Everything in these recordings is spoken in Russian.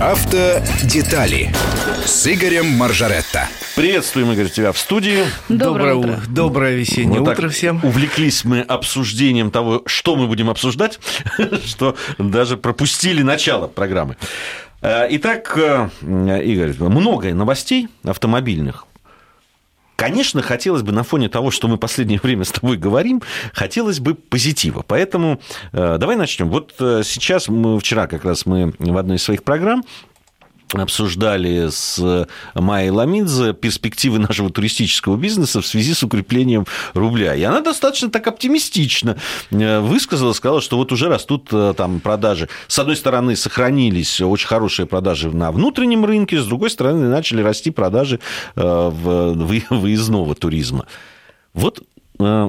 Автодетали с Игорем Маржаретто. Приветствуем, Игорь, тебя в студии. Доброе, утро. утро. Доброе весеннее вот утро всем. Увлеклись мы обсуждением того, что мы будем обсуждать, что даже пропустили начало программы. Э, итак, э, Игорь, много новостей автомобильных. Конечно, хотелось бы на фоне того, что мы последнее время с тобой говорим, хотелось бы позитива. Поэтому э, давай начнем. Вот э, сейчас мы вчера как раз мы в одной из своих программ обсуждали с Майей Ламидзе перспективы нашего туристического бизнеса в связи с укреплением рубля. И она достаточно так оптимистично э, высказала, сказала, что вот уже растут э, там продажи. С одной стороны, сохранились очень хорошие продажи на внутреннем рынке, с другой стороны, начали расти продажи э, выездного туризма. Вот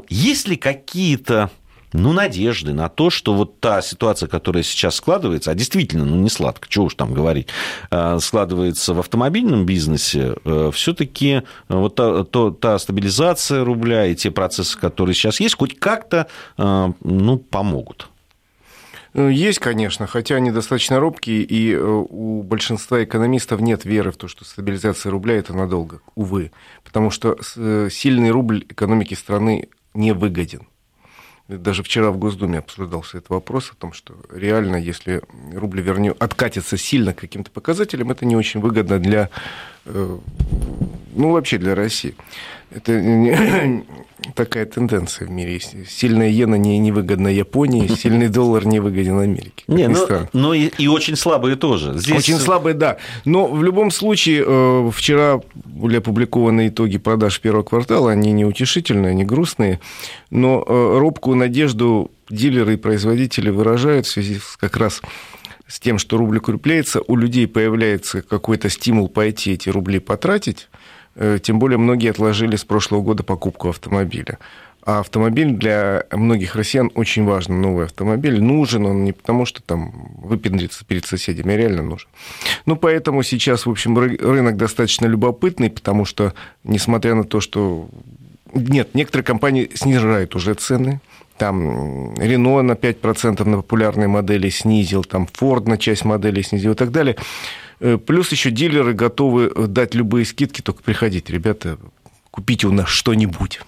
есть ли какие-то ну, надежды на то, что вот та ситуация, которая сейчас складывается, а действительно, ну, не сладко, чего уж там говорить, а, складывается в автомобильном бизнесе, э, все-таки вот та, то, та стабилизация рубля и те процессы, которые сейчас есть, хоть как-то, э, ну, помогут. Есть, конечно, хотя они достаточно робкие, и э, у большинства экономистов нет веры в то, что стабилизация рубля – это надолго, увы. Потому что сильный рубль экономики страны не выгоден. Даже вчера в Госдуме обсуждался этот вопрос о том, что реально, если рубль вернет, откатится сильно к каким-то показателям, это не очень выгодно для, э, ну, вообще для России. Это такая тенденция в мире. Сильная иена не, невыгодна Японии, сильный доллар невыгоден Америке. Не, но, но ну, и, и очень слабые тоже. Здесь... Очень слабые, да. Но в любом случае, э, вчера были опубликованы итоги продаж первого квартала. Они не утешительные, они грустные. Но э, робкую надежду дилеры и производители выражают в связи с как раз с тем, что рубль укрепляется, у людей появляется какой-то стимул пойти эти рубли потратить, Э, тем более многие отложили с прошлого года покупку автомобиля. А автомобиль для многих россиян очень важен. Новый автомобиль нужен он не потому, что там выпендриться перед соседями, а реально нужен. Ну, поэтому сейчас, в общем, рынок достаточно любопытный, потому что, несмотря на то, что... Нет, некоторые компании снижают уже цены, там Рено на 5% на популярные модели снизил, там Ford на часть моделей снизил и так далее. Э, плюс еще дилеры готовы дать любые скидки, только приходите, ребята, купите у нас что-нибудь.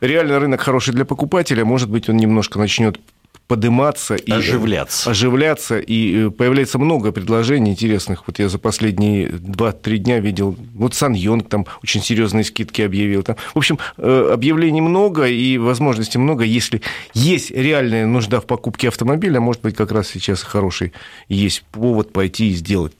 Реально рынок хороший для покупателя, может быть, он немножко начнет подниматься и оживляться. оживляться, и э, появляется много предложений интересных. Вот я за последние 2-3 дня видел, вот Сан Йонг там очень серьезные скидки объявил. Там. В общем, э, объявлений много и возможностей много. Если есть реальная нужда в покупке автомобиля, может быть, как раз сейчас хороший есть повод пойти и сделать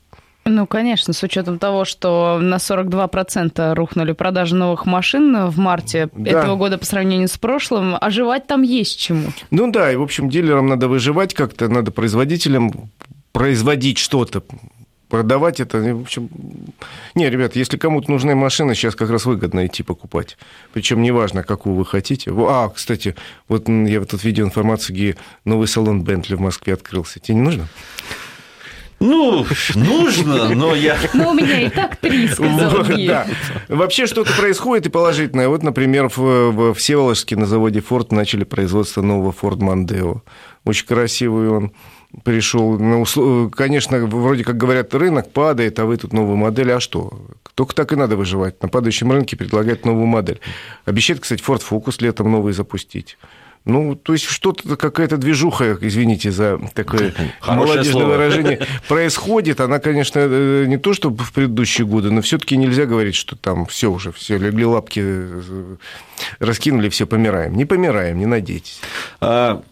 ну, конечно, с учетом того, что на 42% рухнули продажи новых машин в марте да. этого года по сравнению с прошлым, оживать там есть чему. Ну да, и, в общем, дилерам надо выживать как-то, надо производителям производить что-то, продавать это, в общем... Не, ребят, если кому-то нужны машины, сейчас как раз выгодно идти покупать. Причем неважно, какую вы хотите. А, кстати, вот я вот тут видел информацию, где новый салон Бентли в Москве открылся. Тебе не нужно? Ну, нужно, но я... Но у меня и так три, сказал да. Вообще что-то происходит и положительное. Вот, например, в, в Всеволожске на заводе Ford начали производство нового Ford Mondeo. Очень красивый он пришел. Ну, конечно, вроде как говорят, рынок падает, а вы тут новую модель. А что? Только так и надо выживать. На падающем рынке предлагать новую модель. Обещает, кстати, Ford Focus летом новый запустить. Ну, то есть что-то, какая-то движуха, извините за такое молодежное выражение, происходит. Она, конечно, э, не то, что в предыдущие годы, но все-таки нельзя говорить, что там все уже, все легли лапки, э, раскинули, все помираем. Не помираем, не надейтесь. А,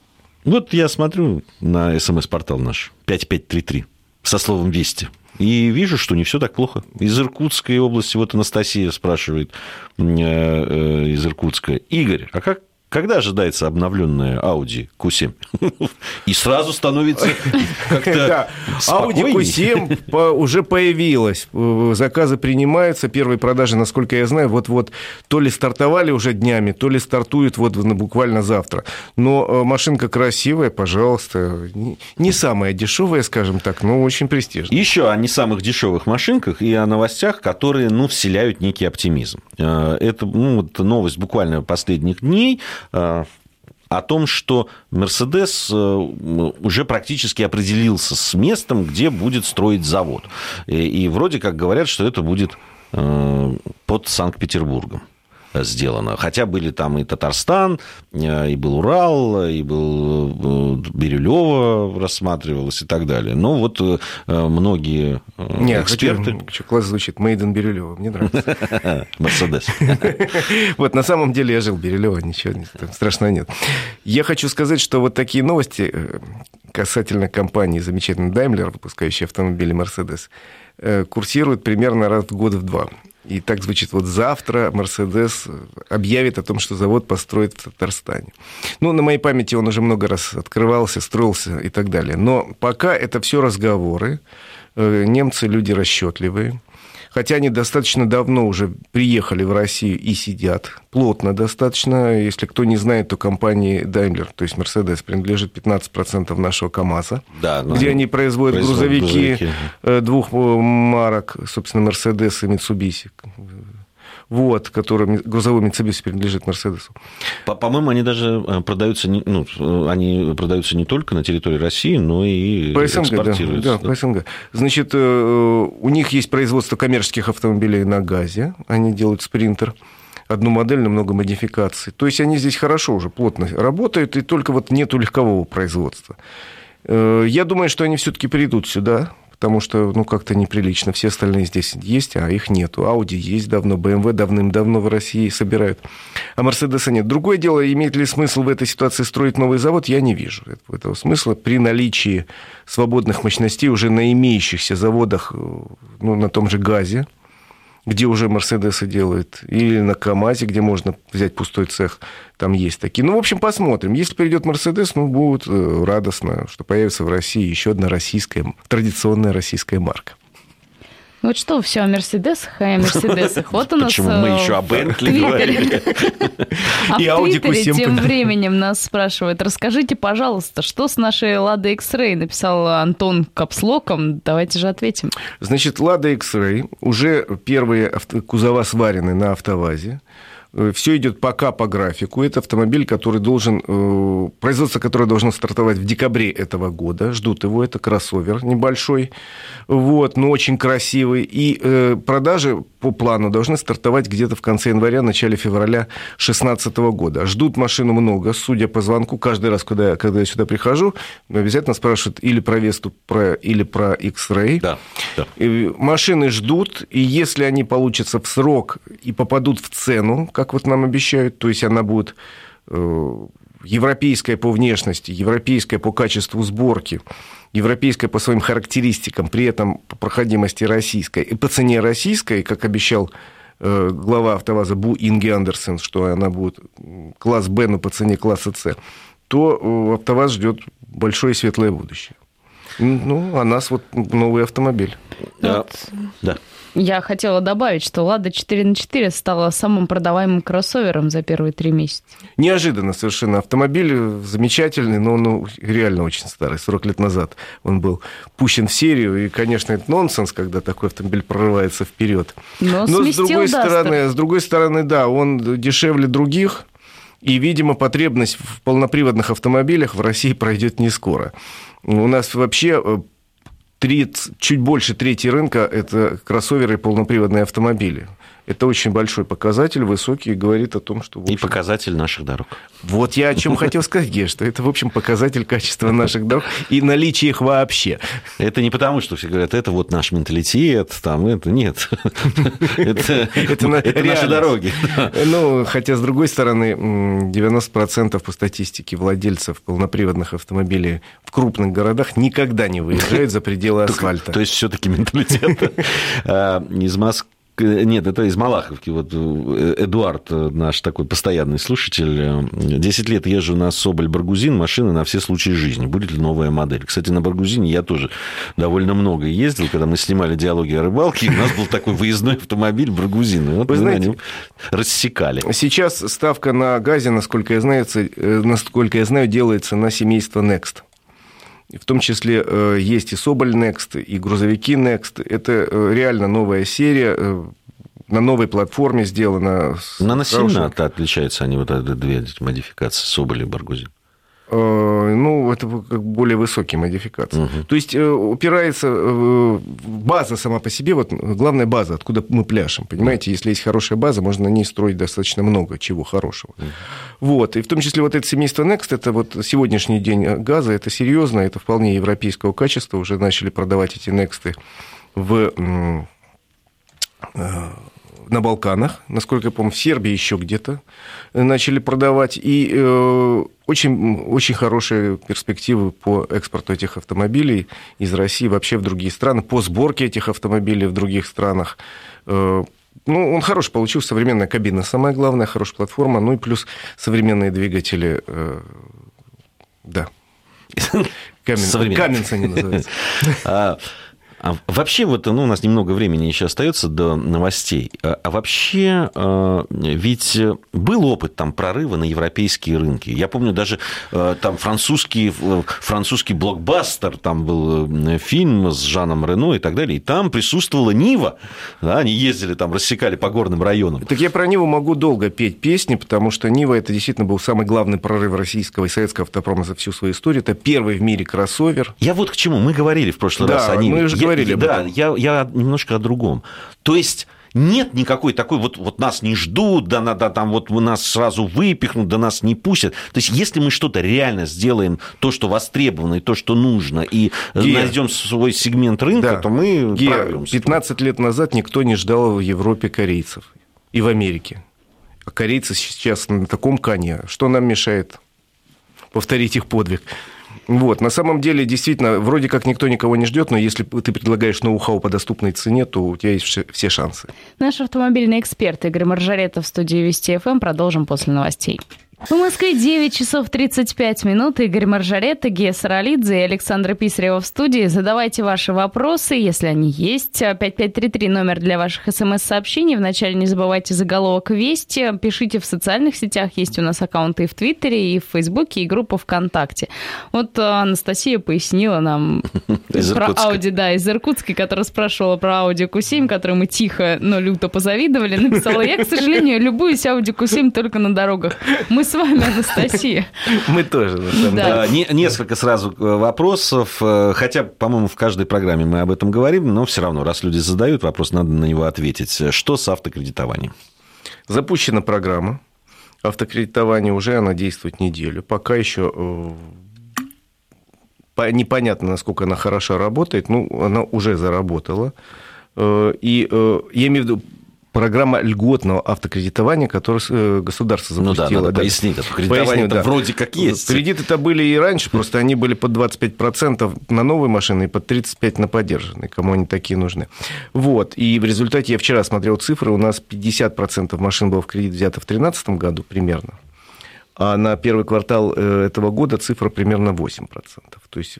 вот я смотрю на смс-портал наш 5533 со словом «Вести». И вижу, что не все так плохо. Из Иркутской области, вот Анастасия спрашивает э, из Иркутска. Игорь, а как когда ожидается обновленная Audi Q7? И сразу становится как-то Audi Q7 уже появилась. Заказы принимаются. Первые продажи, насколько я знаю, вот-вот то ли стартовали уже днями, то ли стартуют вот буквально завтра. Но э, машинка красивая, пожалуйста. Не самая дешевая, скажем так, но очень престижная. Еще о не самых дешевых машинках и о новостях, которые ну, вселяют некий оптимизм. Э, это ну, вот новость буквально последних дней – Э, о том, что Мерседес уже практически определился с местом, где будет строить завод. И вроде как говорят, что это будет под Санкт-Петербургом сделано. Хотя были там и Татарстан, э, и был Урал, и был э, Бирюлево рассматривалось и так далее. Но вот э, многие Нет, эксперты... Хотя, класс звучит, Made in Бирюлево, мне нравится. Мерседес. Вот, на самом деле я жил в Бирюлево, ничего страшного нет. Я хочу сказать, что вот такие новости касательно компании замечательной Daimler, выпускающей автомобили Mercedes, курсируют примерно раз в год в два. И так звучит, вот завтра Мерседес объявит о том, что завод построит в Татарстане. Ну, на моей памяти он уже много раз открывался, строился и так далее. Но пока это все разговоры. Э, немцы люди расчетливые хотя они достаточно давно уже приехали в Россию и сидят, плотно достаточно. Если кто не знает, то компании Daimler, то есть Mercedes, принадлежит 15% нашего КАМАЗа, да, где они производят, производят грузовики, грузовики. э, двух марок, собственно, Mercedes и Mitsubishi вот, который грузовой Mitsubishi принадлежит Мерседесу. По-моему, они даже э, продаются, не, ну, они продаются не только на территории России, но и по СНГ, экспортируются. Да, да, по СНГ. Значит, э, у них есть производство коммерческих автомобилей на газе, они делают спринтер одну модель, но много модификаций. То есть они здесь хорошо уже, плотно работают, и только вот нету легкового производства. Э, я думаю, что они все-таки придут сюда, потому что, ну, как-то неприлично. Все остальные здесь есть, а их нету. Audi есть давно, BMW давным-давно в России собирают, а Мерседеса нет. Другое дело, имеет ли смысл в этой ситуации строить новый завод, я не вижу этого смысла. При наличии свободных мощностей уже на имеющихся заводах, ну, на том же газе, где уже Мерседесы делают, или на КАМАЗе, где можно взять пустой цех, там есть такие. Ну, в общем, посмотрим. Если придет Мерседес, ну, будет э, радостно, что появится в России еще одна российская, традиционная российская марка. Ну вот что, все о Мерседесах, о Мерседесах. Вот у нас Почему мы еще о Бентли говорили? А в Твиттере тем временем нас спрашивают, расскажите, пожалуйста, что с нашей Лада X-Ray, написал Антон Капслоком. Давайте же ответим. Значит, Лада X-Ray, уже первые кузова сварены на автовазе. Все идет пока по графику. Это автомобиль, который должен, э, производство которое должно стартовать в декабре этого года. Ждут его. Это кроссовер небольшой, вот, но очень красивый. И э, продажи по плану должны стартовать где-то в конце января, начале февраля 2016 года. Ждут машину много, судя по звонку. Каждый раз, когда я, когда я сюда прихожу, обязательно спрашивают или про Весту, про, или про X-Ray. Да, да. И машины ждут, и если они получатся в срок и попадут в цену, как вот нам обещают, то есть она будет э, европейская по внешности, европейская по качеству сборки, европейская по своим характеристикам, при этом по проходимости российской и по цене российской, как обещал э, глава АвтоВАЗа Бу Инги Андерсен, что она будет класс Б, но по цене класса С, то э, АвтоВАЗ ждет большое и светлое будущее. Ну, а нас вот новый автомобиль. Да. да. Я хотела добавить, что «Лада 4 на 4 стала самым продаваемым кроссовером за первые три месяца. Неожиданно совершенно. Автомобиль замечательный, но он ну, реально очень старый. 40 лет назад он был пущен в серию. И, конечно, это нонсенс, когда такой автомобиль прорывается вперед. Но, но с другой стороны, с другой стороны, да, он дешевле других. И, видимо, потребность в полноприводных автомобилях в России пройдет не скоро. У нас вообще э, треть, чуть больше трети рынка – это кроссоверы и полноприводные автомобили. Это очень большой показатель, высокий, и говорит о том, что... Общем... И показатель наших дорог. Вот я о чем хотел сказать, Ге, что это, в общем, показатель качества наших дорог и наличия их вообще. Это не потому, что все говорят, это вот наш менталитет, там, это нет. Это наши дороги. Ну, хотя, с другой стороны, 90% по статистике владельцев полноприводных автомобилей в крупных городах никогда не выезжают за пределы асфальта. То есть, все-таки менталитет а, из Москвы нет, это из Малаховки. Вот э, Эдуард, э, наш такой постоянный слушатель, 10 лет езжу на Соболь Баргузин, машина на все случаи жизни. Будет ли новая модель? Кстати, на Баргузине я тоже довольно много ездил, когда мы снимали диалоги о рыбалке, у нас был такой выездной автомобиль Баргузин. Вот Вы мы знаете, рассекали. Сейчас ставка на газе, насколько я знаю, э, насколько я знаю, делается на семейство Next. В том числе э, есть и Соболь Next, и грузовики Next. Это э, реально новая серия, э, на новой платформе сделано. Но она сильно отличается, они вот эти две модификации, Соболь и Баргузин? Э, ну, это более высокие модификации. Угу. То есть э, упирается э, база сама по себе, вот главная база, откуда мы пляшем, понимаете? Если есть хорошая база, можно на ней строить достаточно много чего хорошего. Угу. Вот, и в том числе вот это семейство Next, это вот сегодняшний день газа, это серьезно, это вполне европейского качества, уже начали продавать эти Next в на Балканах, насколько я помню, в Сербии еще где-то начали продавать. И э, очень, очень хорошие перспективы по экспорту этих автомобилей из России вообще в другие страны, по сборке этих автомобилей в других странах. Э, ну, он хороший получился, современная кабина, самое главное, хорошая платформа, ну и плюс современные двигатели, э, да. Камен, Каменцы они называются. А, вообще, вот ну, у нас немного времени еще остается до новостей. А, а вообще, а, ведь был опыт там прорыва на европейские рынки. Я помню даже а, там французский, французский блокбастер, там был э, фильм с Жаном Рено и так далее, и там присутствовала Нива. Да, они ездили там, рассекали по горным районам. Так я про Ниву могу долго петь песни, потому что Нива это действительно был самый главный прорыв российского и советского автопрома за всю свою историю. Это первый в мире кроссовер. Я вот к чему. Мы говорили в прошлый да, раз о Ниве. Мы уже говорили об этом. Да, я, я немножко о другом. То есть нет никакой такой, вот, вот нас не ждут, да, да, там вот нас сразу выпихнут, да нас не пустят. То есть, если мы что-то реально сделаем, то, что востребовано, и то, что нужно, и Гея. найдем свой сегмент рынка, да. то мы прорвемся. 15 лет назад никто не ждал в Европе корейцев и в Америке. А корейцы сейчас на таком коне. Что нам мешает повторить их подвиг? Вот, на самом деле, действительно, вроде как никто никого не ждет, но если ты предлагаешь ноу-хау по доступной цене, то у тебя есть все шансы. Наш автомобильный эксперт Игорь Маржаретов в студии Вести ФМ. Эм. Продолжим после новостей. В Москве 9 часов 35 минут. Игорь Маржаретта, Гея Саралидзе и Александра Писарева в студии. Задавайте ваши вопросы, если они есть. 5533 номер для ваших смс-сообщений. Вначале не забывайте заголовок «Вести». Пишите в социальных сетях. Есть у нас аккаунты и в Твиттере, и в Фейсбуке, и группа ВКонтакте. Вот Анастасия пояснила нам про Ауди, да, из Иркутской, которая спрашивала про Ауди Q7, который мы тихо, но люто позавидовали. Написала, я, к сожалению, любуюсь Ауди Q7 только на дорогах. Мы с вами, Анастасия. Мы тоже, на самом деле. Несколько сразу э, вопросов, э, хотя, по-моему, в каждой программе мы об этом говорим, но все равно, раз люди задают вопрос, надо на него ответить. Что с автокредитованием? Запущена программа автокредитования, уже она действует неделю. Пока еще э, непонятно, насколько она хорошо работает, ну, она уже заработала. И я имею в виду, программа льготного автокредитования, которую э, государство запустило. Ну да, надо да. пояснить, кредитование да. вроде как есть. Кредиты-то были и раньше, просто они были под 25% на новые машины и под 35% на поддержанные, кому они такие нужны. Вот, и в результате я вчера смотрел цифры, у нас 50% машин было в кредит взято в 2013 году примерно, а на первый квартал э, этого года цифра примерно 8%. То есть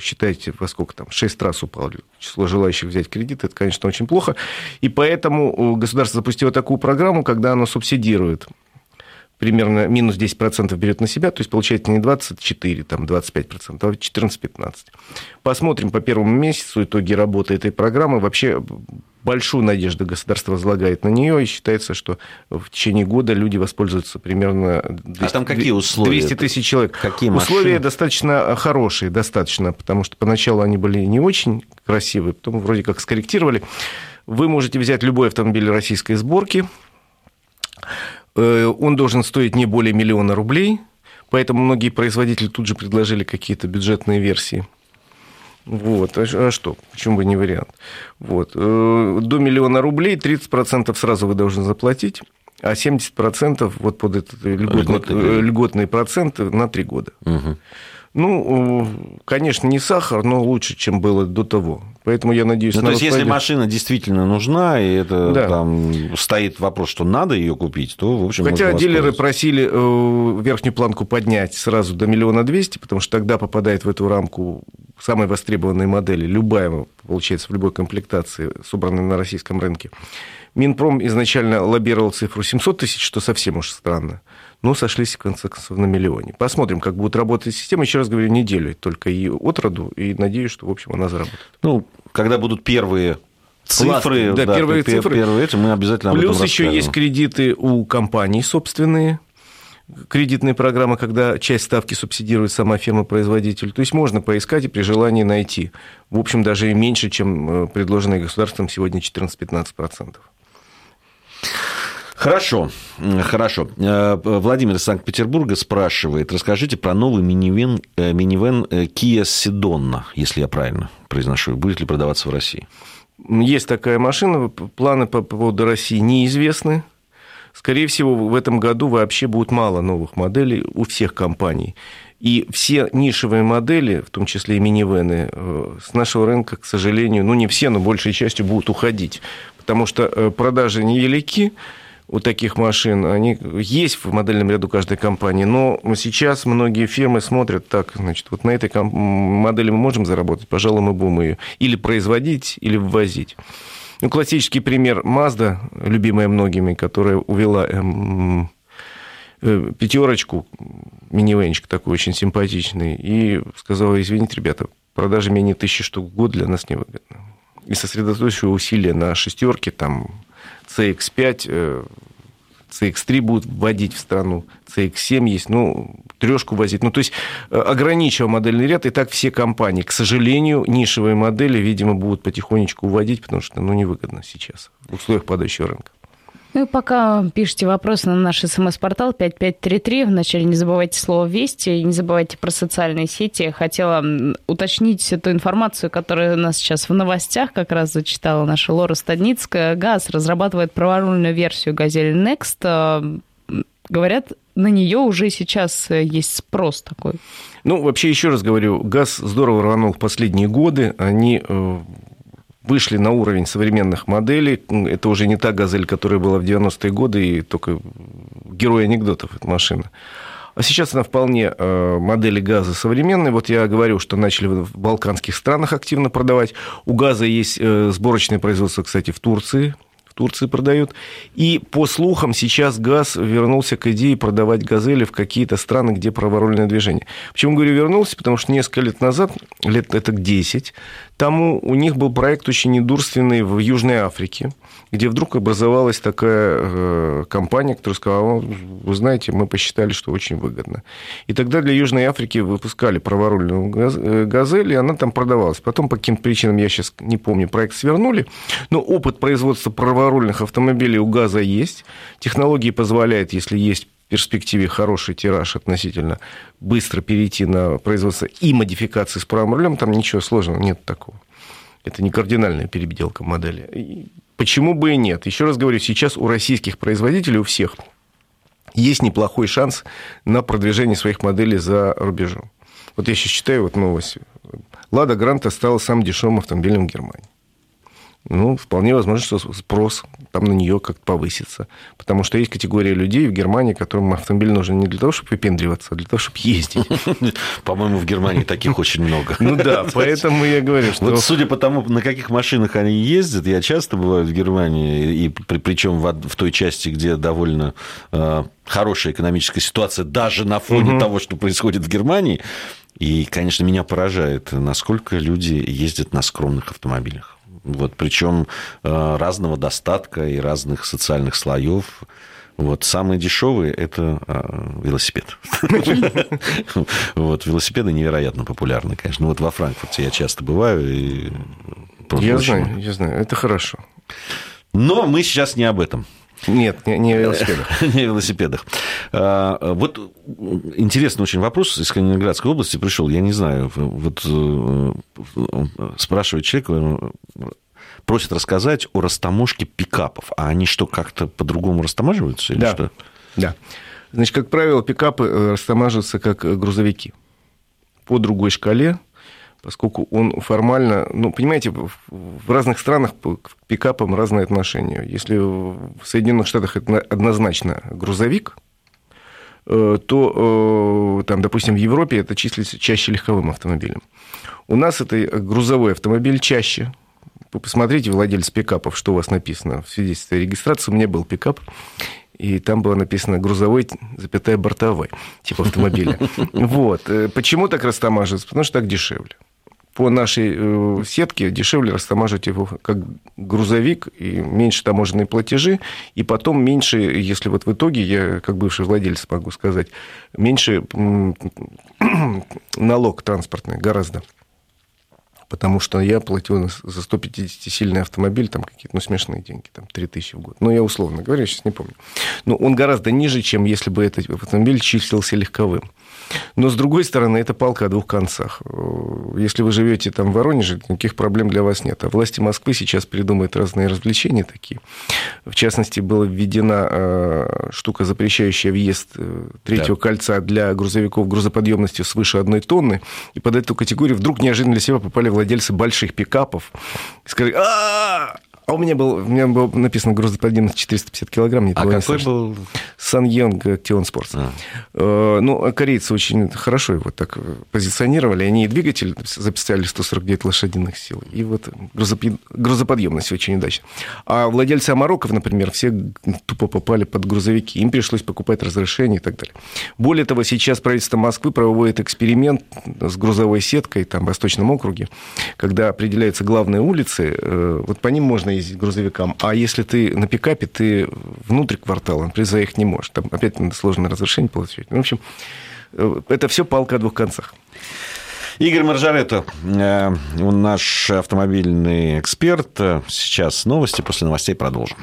считайте, во сколько там, 6 раз упало число желающих взять кредит, это, конечно, очень плохо. И поэтому э, государство запустило такую программу, когда оно субсидирует примерно минус 10% берет на себя, то есть получается не 24, там 25%, а 14-15%. Посмотрим по первому месяцу итоги работы этой программы. Вообще большую надежду государство возлагает на нее, и считается, что в течение года люди воспользуются примерно 200, а там какие условия? 200 тысяч человек. Какие условия достаточно хорошие, достаточно, потому что поначалу они были не очень красивые, потом вроде как скорректировали. Вы можете взять любой автомобиль российской сборки, он должен стоить не более миллиона рублей, поэтому многие производители тут же предложили какие-то бюджетные версии. Вот, а, а что, почему бы не вариант? Вот, э, до миллиона рублей 30% сразу вы должны заплатить, а 70% вот под этот льготный, льготный, льготный процент на 3 года. Угу. Ну, конечно, не сахар, но лучше, чем было до того. Поэтому я надеюсь... Ну, то есть, если машина действительно нужна, и это да. там стоит вопрос, что надо ее купить, то, в общем, Хотя дилеры просили э, верхнюю планку поднять сразу до миллиона двести, потому что тогда попадает в эту рамку самой востребованной модели, любая, получается, в любой комплектации, собранной на российском рынке. Минпром изначально лоббировал цифру 700 тысяч, что совсем уж странно но сошлись в конце концов на миллионе. Посмотрим, как будет работать система. Еще раз говорю, неделю только и от роду, и надеюсь, что, в общем, она заработает. Ну, когда будут первые цифры, да, первые цифры. Первые эти мы обязательно Плюс еще есть кредиты у компаний собственные, кредитные программы, когда часть ставки субсидирует сама фирма-производитель. То есть можно поискать и при желании найти. В общем, даже меньше, чем э, предложенные государством сегодня 14-15%. Хорошо, хорошо. Э, Владимир из Санкт-Петербурга спрашивает, расскажите про новый минивэн, э, минивэн Kia Sedona, если я правильно произношу, будет ли продаваться в России? Есть такая машина, планы по поводу России неизвестны. Скорее всего, в этом году вообще будет мало новых моделей у всех компаний. И все нишевые модели, в том числе и минивены, э, с нашего рынка, к сожалению, ну не все, но большей частью будут уходить, потому что э, продажи невелики, у таких машин, они есть в модельном ряду каждой компании, но сейчас многие фирмы смотрят так, значит, вот на этой модели мы можем заработать, пожалуй, мы будем ее или производить, или ввозить. Ну, классический пример Mazda, любимая многими, которая увела эм, э, пятерочку, минивенчик такой очень симпатичный, и сказала, извините, ребята, продажи менее тысячи штук в год для нас невыгодно. И сосредоточивая усилия на шестерке, там, CX5, CX3 будут вводить в страну, CX7 есть, ну, трешку возить. Ну, то есть э, ограничивая модельный ряд, и так все компании. К сожалению, нишевые модели, видимо, будут потихонечку вводить, потому что, ну, невыгодно сейчас в условиях падающего рынка. Ну и пока пишите вопросы на наш смс-портал 5533, вначале не забывайте слово «Вести» и не забывайте про социальные сети. Хотела уточнить эту информацию, которая у нас сейчас в новостях как раз зачитала наша Лора Стадницкая. ГАЗ разрабатывает праворульную версию «Газель Next». Э, говорят, на нее уже сейчас есть спрос такой. Ну, вообще, еще раз говорю, ГАЗ здорово рванул в последние годы. Они э, вышли на уровень современных моделей. Это уже не та «Газель», которая была в 90-е годы, и только герой анекдотов эта машина. А сейчас она вполне э, модели газа современной. Вот я говорю, что начали в балканских странах активно продавать. У газа есть э, сборочное производство, кстати, в Турции. Турции продают. И по слухам сейчас ГАЗ вернулся к идее продавать «Газели» в какие-то страны, где праворульное движение. Почему говорю вернулся? Потому что несколько лет назад, лет это 10, тому у них был проект очень недурственный в Южной Африке, где вдруг образовалась такая э, компания, которая сказала, вы знаете, мы посчитали, что очень выгодно. И тогда для Южной Африки выпускали праворульную э, «Газель», и она там продавалась. Потом по каким причинам, я сейчас не помню, проект свернули, но опыт производства праворульных автомобилей у «Газа» есть. Технологии позволяют, если есть перспективе хороший тираж относительно быстро перейти на производство и модификации с правым рулем, там ничего сложного нет такого. Это не кардинальная перебеделка модели. Почему бы и нет? Еще раз говорю, сейчас у российских производителей, у всех, есть неплохой шанс на продвижение своих моделей за рубежом. Вот я сейчас читаю вот новость. Лада Гранта стала самым дешевым автомобилем в Германии ну, вполне возможно, что спрос там на нее как-то повысится. Потому что есть категория людей в Германии, которым автомобиль нужен не для того, чтобы выпендриваться, а для того, чтобы ездить. По-моему, в Германии таких очень много. Ну да, поэтому я говорю, что... Вот судя по тому, на каких машинах они ездят, я часто бываю в Германии, и причем в той части, где довольно э, хорошая экономическая ситуация, даже на фоне того, что происходит в Германии. И, конечно, меня поражает, насколько люди ездят на скромных автомобилях. Вот, причем э, разного достатка и разных социальных слоев. Вот, самые дешевые – это э, велосипед. Вот, велосипеды невероятно популярны, конечно. Ну, вот во Франкфурте я часто бываю. И я знаю, я знаю, это хорошо. Но мы сейчас не об этом. Нет, не, не о велосипедах. не о велосипедах. А, вот интересный очень вопрос из Калининградской области пришел. Я не знаю, вот э, спрашивает человек, э, просит рассказать о растаможке пикапов. А они что, как-то по-другому растамаживаются или да. что? Да. Значит, как правило, пикапы э, растамаживаются как грузовики по другой шкале, поскольку он формально, ну, понимаете, в разных странах к пикапам разное отношение. Если в Соединенных Штатах это однозначно грузовик, э, то, э, там, допустим, в Европе это числится чаще легковым автомобилем. У нас это грузовой автомобиль чаще. Вы посмотрите, владелец пикапов, что у вас написано в свидетельстве о регистрации. У меня был пикап, и там было написано грузовой, запятая бортовой, типа автомобиля. Вот. Э, почему так растамаживается? Потому что так дешевле. по нашей э, сетке дешевле растамаживать его как грузовик, и меньше таможенные платежи, и потом меньше, если вот в итоге, я как бывший владелец могу сказать, меньше налог транспортный гораздо потому что я платил за 150-сильный автомобиль там какие-то, ну, смешные деньги, там, 3000 в год. Ну, я условно говорю, я сейчас не помню. Но он гораздо ниже, чем если бы этот автомобиль числился легковым. Но, с другой стороны, это палка о двух концах. Если вы живете там в Воронеже, никаких проблем для вас нет. А власти Москвы сейчас придумают разные развлечения такие. В частности, была введена э, штука, запрещающая въезд э, третьего да. кольца для грузовиков грузоподъемностью свыше одной тонны. И под эту категорию вдруг неожиданно для себя попали владельцы больших пикапов. И сказали, а а у меня был, у меня был написано грузоподъемность 450 килограмм. А какой был? Сан Йонг Актион Спортс. А. Э, ну, корейцы очень хорошо его так позиционировали. Они и двигатель записали 149 лошадиных сил, и вот грузоподъемность очень удачно. А владельцы Амароков, например, все тупо попали под грузовики. Им пришлось покупать разрешение и так далее. Более того, сейчас правительство Москвы проводит эксперимент с грузовой сеткой там, в Восточном округе, когда определяются главные улицы, э, вот по ним можно ездить грузовикам. А если ты на пикапе, ты внутрь квартала, например, заехать не можешь. Там опять надо сложное разрешение получить. В общем, э, это все палка о двух концах. Игорь Маржаретто, э, наш автомобильный эксперт. Сейчас новости, после новостей продолжим.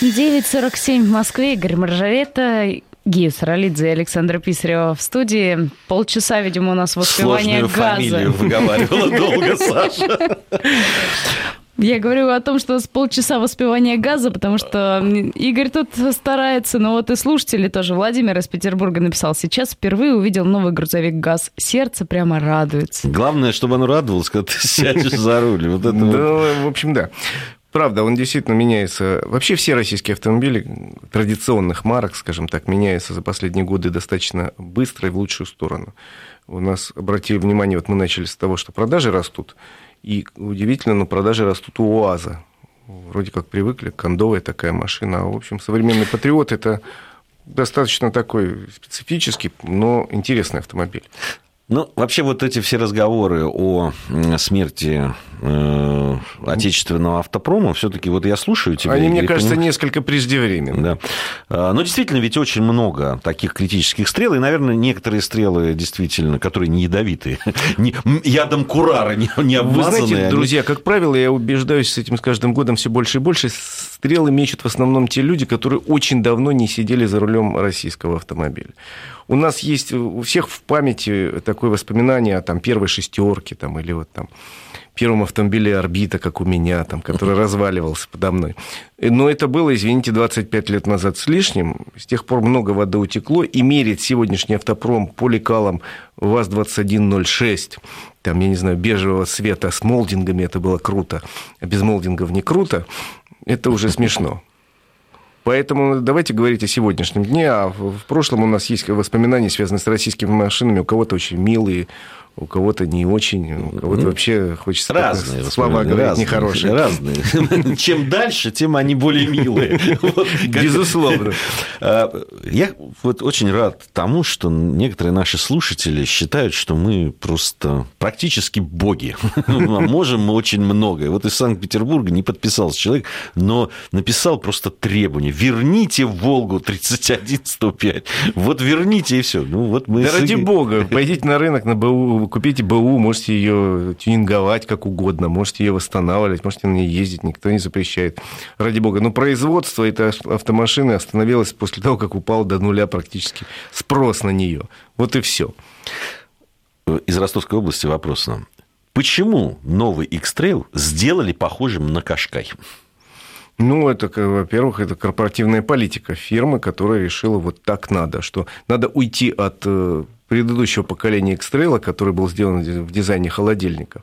9.47 в Москве. Игорь Маржаретто, Гия Саралидзе и Александра Писарева в студии. Полчаса, видимо, у нас воспевание Сложную газа. фамилию выговаривала долго, Саша. Я говорю о том, что с полчаса воспевания газа, потому что Игорь тут старается, но вот и слушатели тоже. Владимир из Петербурга написал, сейчас впервые увидел новый грузовик ГАЗ. Сердце прямо радуется. Главное, чтобы оно радовалось, когда ты сядешь за руль. Вот это да, вот. в общем, да. Правда, он действительно меняется. Вообще все российские автомобили традиционных марок, скажем так, меняются за последние годы достаточно быстро и в лучшую сторону. У нас, обратили внимание, вот мы начали с того, что продажи растут. И удивительно, но продажи растут у УАЗа. Вроде как привыкли, кондовая такая машина. А, в общем, современный патриот – это достаточно такой специфический, но интересный автомобиль. Ну, вообще вот эти все разговоры о смерти э, отечественного автопрома, все-таки вот я слушаю тебя. Они, мне кажется, понимаю... несколько преждевременны. Да. А, но действительно, ведь очень много таких критических стрел, и, наверное, некоторые стрелы действительно, которые не ядовитые, не, ядом курара не, не обмазанные. Вы знаете, они... друзья, как правило, я убеждаюсь с этим с каждым годом все больше и больше, стрелы мечут в основном те люди, которые очень давно не сидели за рулем российского автомобиля. У нас есть у всех в памяти такое воспоминание о там, первой шестерке там, или вот там первом автомобиле «Орбита», как у меня, там, который разваливался подо мной. Но это было, извините, 25 лет назад с лишним. С тех пор много воды утекло. И мерить сегодняшний автопром поликалом ВАЗ-2106, там, я не знаю, бежевого цвета с молдингами, это было круто. А без молдингов не круто. Это уже смешно. Поэтому давайте говорить о сегодняшнем дне. А в прошлом у нас есть воспоминания, связанные с российскими машинами. У кого-то очень милые, у кого-то не очень, у кого-то ну, вообще хочется разные слова говорить разные, нехорошие. Разные. Чем дальше, тем они более милые. Безусловно. А, я вот очень рад тому, что некоторые наши слушатели считают, что мы просто практически боги. Можем мы очень многое. Вот из Санкт-Петербурга не подписался человек, но написал просто требование. Верните Волгу 31-105. Вот верните и все. Ну, вот мы да ради бога, пойдите на рынок на БУ купите БУ, можете ее тюнинговать как угодно, можете ее восстанавливать, можете на ней ездить, никто не запрещает. Ради бога. Но производство этой автомашины остановилось после того, как упал до нуля практически спрос на нее. Вот и все. Из Ростовской области вопрос нам. Почему новый X-Trail сделали похожим на Кашкай? Ну, это, во-первых, это корпоративная политика фирмы, которая решила вот так надо, что надо уйти от э, предыдущего поколения X-Trail, который был сделан в дизайне холодильника,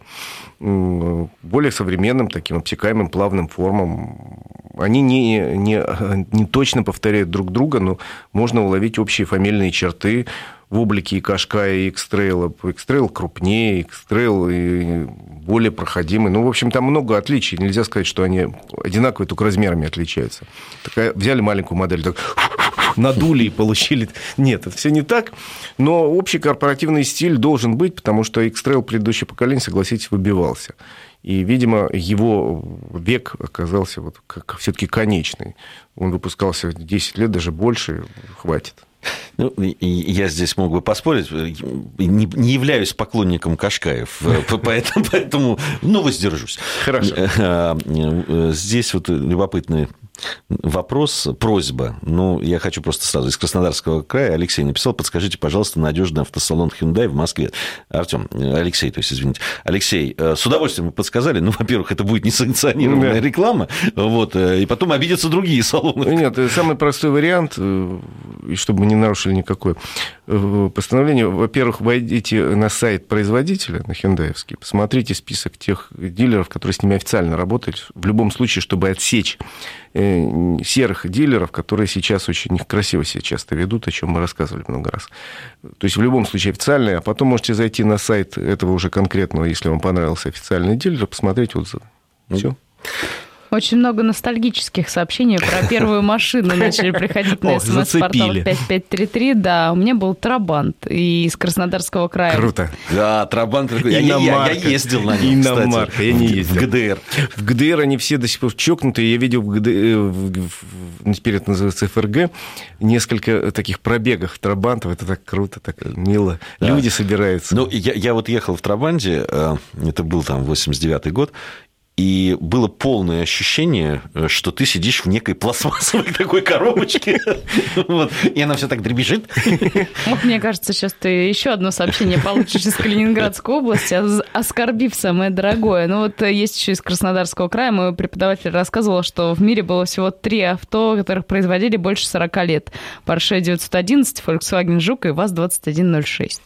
более современным, таким обтекаемым, плавным формам. Они не, не, не точно повторяют друг друга, но можно уловить общие фамильные черты в облике и Кашка, и X-Trail. X-Trail крупнее, X-Trail более проходимый. Ну, в общем, там много отличий. Нельзя сказать, что они одинаковые, только размерами отличаются. Такая, взяли маленькую модель, так надули и получили. Нет, это все не так. Но общий корпоративный стиль должен быть, потому что X-Trail предыдущее поколение, согласитесь, выбивался. И, видимо, его век оказался вот как все-таки конечный. Он выпускался 10 лет, даже больше, хватит. Ну, я здесь мог бы поспорить. Не, не являюсь поклонником Кашкаев, поэтому, поэтому ну, воздержусь. Хорошо. Э, э, здесь вот любопытный вопрос, просьба. Ну, я хочу просто сразу из Краснодарского края. Алексей написал, подскажите, пожалуйста, надежный автосалон Hyundai в Москве. Артем, Алексей, то есть, извините. Алексей, э, с удовольствием вы подсказали. Ну, во-первых, это будет несанкционированная да. реклама, вот, э, и потом обидятся другие салоны. Нет, самый простой вариант, э, и чтобы мы не нарушили никакое постановление. Во-первых, войдите на сайт производителя, на хендаевский, посмотрите список тех дилеров, которые с ними официально работают. В любом случае, чтобы отсечь Э, серых дилеров, которые сейчас очень красиво себя часто ведут, о чем мы рассказывали много раз. То есть в любом случае официальные, а потом можете зайти на сайт этого уже конкретного, если вам понравился официальный дилер, посмотреть отзывы. Все. Очень много ностальгических сообщений про первую машину начали приходить на смс-портал 5533. Да, у меня был Трабант из Краснодарского края. Круто. Да, Трабант. Я, я, я ездил на нем, Иномарка, я не ездил. В ГДР. В ГДР они все до сих пор чокнутые. Я видел в ГДР, э, в, теперь это называется ФРГ, несколько таких пробегов Трабантов. Это так круто, так мило. Да. Люди собираются. Ну, я, я вот ехал в Трабанте, э, это был там 89-й год, и было полное ощущение, что ты сидишь в некой пластмассовой такой коробочке, и она все так дребезжит. Мне кажется, сейчас ты еще одно сообщение получишь из Калининградской области, оскорбив самое дорогое. Ну вот есть еще из Краснодарского края, мой преподаватель рассказывал, что в мире было всего три авто, которых производили больше 40 лет. Porsche 911, Volkswagen Жук и ВАЗ-2106.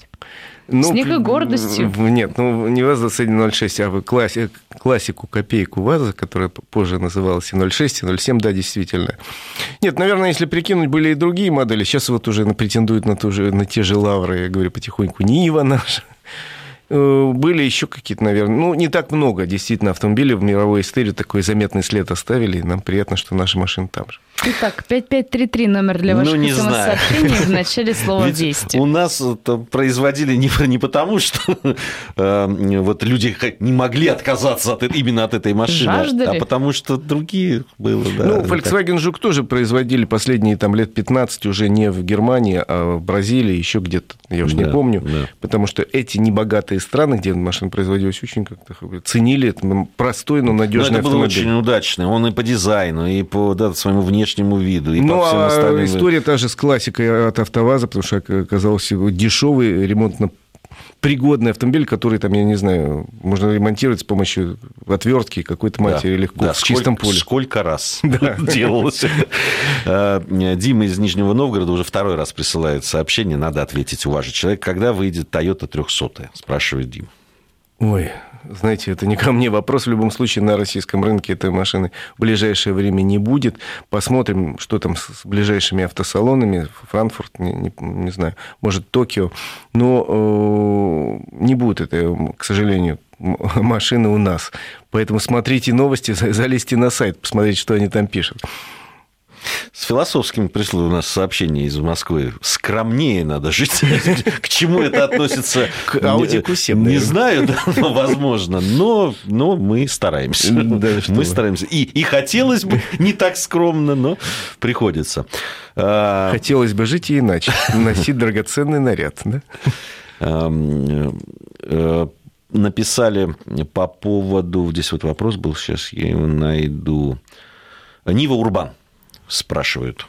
Ну, С некой гордостью. Нет, ну не ВАЗ-2106, а класси, классику копейку ВАЗа, которая позже называлась и 06, и 07, да, действительно. Нет, наверное, если прикинуть, были и другие модели. Сейчас вот уже претендуют на, ту же, на те же лавры, я говорю потихоньку, Нива наша. Э, были еще какие-то, наверное, ну, не так много, действительно, автомобилей в мировой истории такой заметный след оставили, и нам приятно, что наши машины там же. Итак, 5533 номер для ваших ну, смс-сообщений в начале слова Ведь «Вести». У нас это производили не, не потому, что э, вот люди не могли отказаться от, именно от этой машины, Жаждали. а потому что другие было. Да, ну, Volkswagen Жук тоже производили последние там, лет 15 уже не в Германии, а в Бразилии, еще где-то, я уж да, не помню, да. потому что эти небогатые страны, где машина производилась, очень как-то ценили простой, но надежный но это автомобиль. было очень удачный, он и по дизайну, и по да, своему внешнему виду и ну, по всем а остальным. история та же с классикой от АвтоВАЗа, потому что оказался дешевый ремонтно пригодный автомобиль, который там, я не знаю, можно ремонтировать с помощью отвертки какой-то матери да, легко, да, в сколько, чистом поле. Сколько раз делалось. А, Дима из Нижнего Новгорода уже второй раз присылает сообщение, надо ответить, уважить человек. Когда выйдет Toyota 300 спрашивает Дима. Ой, знаете, это не ко мне вопрос. В любом случае, на российском рынке этой машины в ближайшее время не будет. Посмотрим, что там с ближайшими автосалонами. Франкфурт, не, не, не знаю, может, Токио. Но э, не будет это, к сожалению, машины у нас. Поэтому смотрите новости, залезьте на сайт, посмотрите, что они там пишут. С философским пришло у нас сообщение из Москвы. Скромнее надо жить. К чему это относится? К аудику 7, Не знаю, возможно. Но, но мы стараемся. Мы стараемся. И, хотелось бы не так скромно, но приходится. А, хотелось бы жить и иначе. Носить драгоценный наряд. Да? Э, написали по поводу... Здесь вот вопрос был, сейчас я его найду. Нива Урбан спрашивают.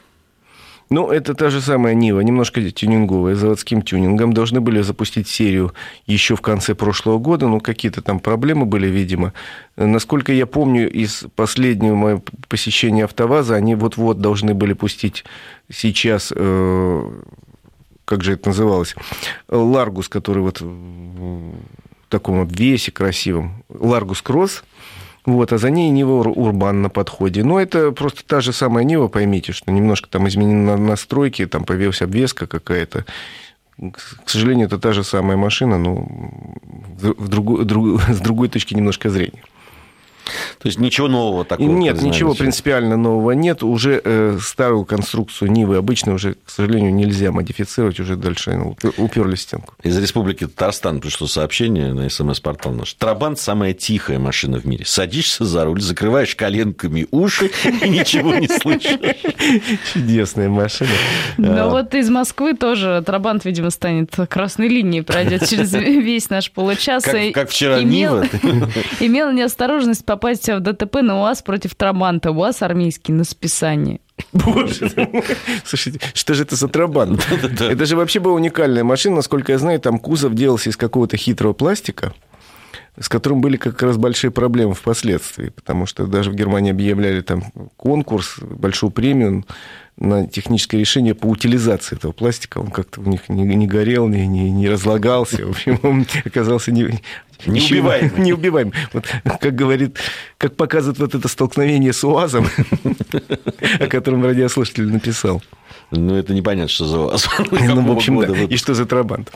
Ну, это та же самая Нива, немножко тюнинговая, заводским тюнингом. Должны были запустить серию еще в конце прошлого года, но какие-то там проблемы были, видимо. Насколько я помню, из последнего моего посещения АвтоВАЗа они вот-вот должны были пустить сейчас, э, как же это называлось, Ларгус, который вот в таком обвесе красивом, Ларгус Кросс, вот, а за ней Нива Урбан на подходе. Но это просто та же самая Нива, поймите, что немножко там изменены настройки, там появилась обвеска какая-то. К сожалению, это та же самая машина, но в другой, друг, с другой точки немножко зрения. То есть ничего нового такого? Нет, ничего принципиально нового нет. Уже э, старую конструкцию Нивы обычно уже, к сожалению, нельзя модифицировать, уже дальше ну, уперли стенку. Из Республики Татарстан пришло сообщение на СМС-портал наш. Трабант – самая тихая машина в мире. Садишься за руль, закрываешь коленками уши и ничего не слышишь. Чудесная машина. Ну вот из Москвы тоже Трабант, видимо, станет красной линией, пройдет через весь наш получаса. Как, как вчера имел, Нива. имел неосторожность попасть в ДТП на УАЗ против Трабанта. УАЗ армейский на списании. Боже Слушайте, что же это за трабан? Это же вообще была уникальная машина. Насколько я знаю, там кузов делался из какого-то хитрого пластика с которым были как раз большие проблемы впоследствии, потому что даже в Германии объявляли там конкурс, большую премию на техническое решение по утилизации этого пластика. Он как-то у них не, не горел, не, не, не разлагался. В общем, он оказался не, Неубиваемый. Неубиваемый. Вот, как говорит, как показывает вот это столкновение с УАЗом, о котором радиослушатель написал. Ну, это непонятно, что за УАЗ. Ну, в общем, да. И что за Трабант?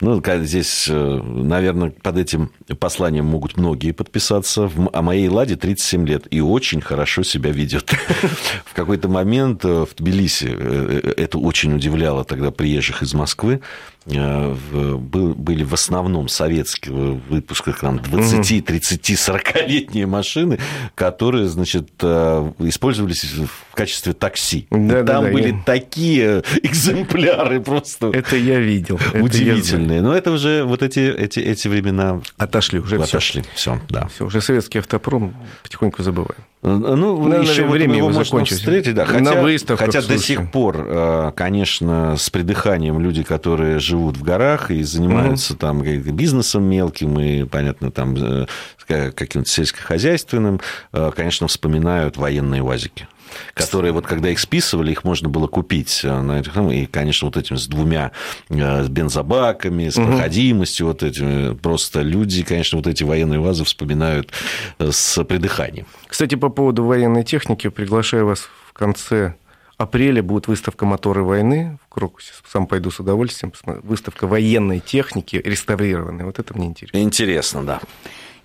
Ну, здесь, э, наверное, под этим посланием могут многие подписаться. А моей «Ладе» 37 лет и очень хорошо себя ведет. В какой-то момент э, в Тбилиси э, это очень удивляло тогда приезжих из Москвы. Были в основном советские выпуска, там, 20, 30, 40-летние машины, которые, значит, использовались в качестве такси. Да, Там да, были я... такие экземпляры просто. Это я видел. Удивительные. Это я... Но это уже вот эти, эти, эти времена... Отошли уже. Отошли. Все, да. Все, уже советский автопром потихоньку забываем. Ну, на, еще время его можно закончилось. встретить, да. Хотя, на выставках, хотя до сих пор, э, конечно, с придыханием люди, которые живут в горах и занимаются mm-hmm. там бизнесом мелким и, понятно, там э, каким-то сельскохозяйственным, э, конечно, вспоминают военные УАЗики которые вот когда их списывали, их можно было купить на этих, ну, и, конечно, вот этим с двумя с бензобаками, с проходимостью, угу. вот этими, просто люди, конечно, вот эти военные вазы вспоминают с придыханием. Кстати, по поводу военной техники, приглашаю вас в конце апреля будет выставка «Моторы войны» в Крокусе. Сам пойду с удовольствием. Выставка военной техники реставрированной. Вот это мне интересно. Интересно, да.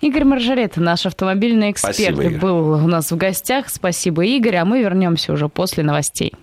Игорь Маржарет, наш автомобильный эксперт, Спасибо, был у нас в гостях. Спасибо, Игорь. А мы вернемся уже после новостей.